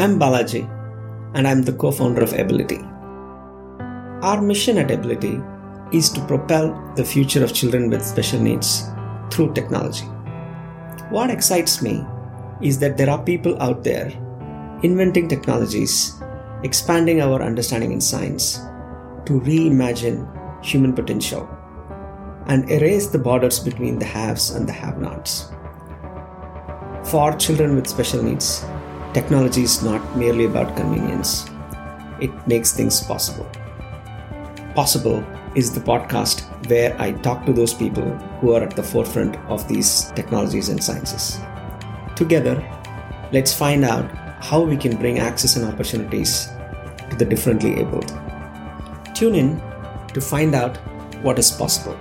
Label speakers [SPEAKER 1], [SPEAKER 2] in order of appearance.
[SPEAKER 1] I'm Balaji, and I'm the co founder of Ability. Our mission at Ability is to propel the future of children with special needs through technology. What excites me is that there are people out there inventing technologies, expanding our understanding in science to reimagine human potential and erase the borders between the haves and the have nots. For children with special needs, technology is not merely about convenience, it makes things possible. Possible is the podcast where I talk to those people who are at the forefront of these technologies and sciences. Together, let's find out how we can bring access and opportunities to the differently abled. Tune in to find out what is possible.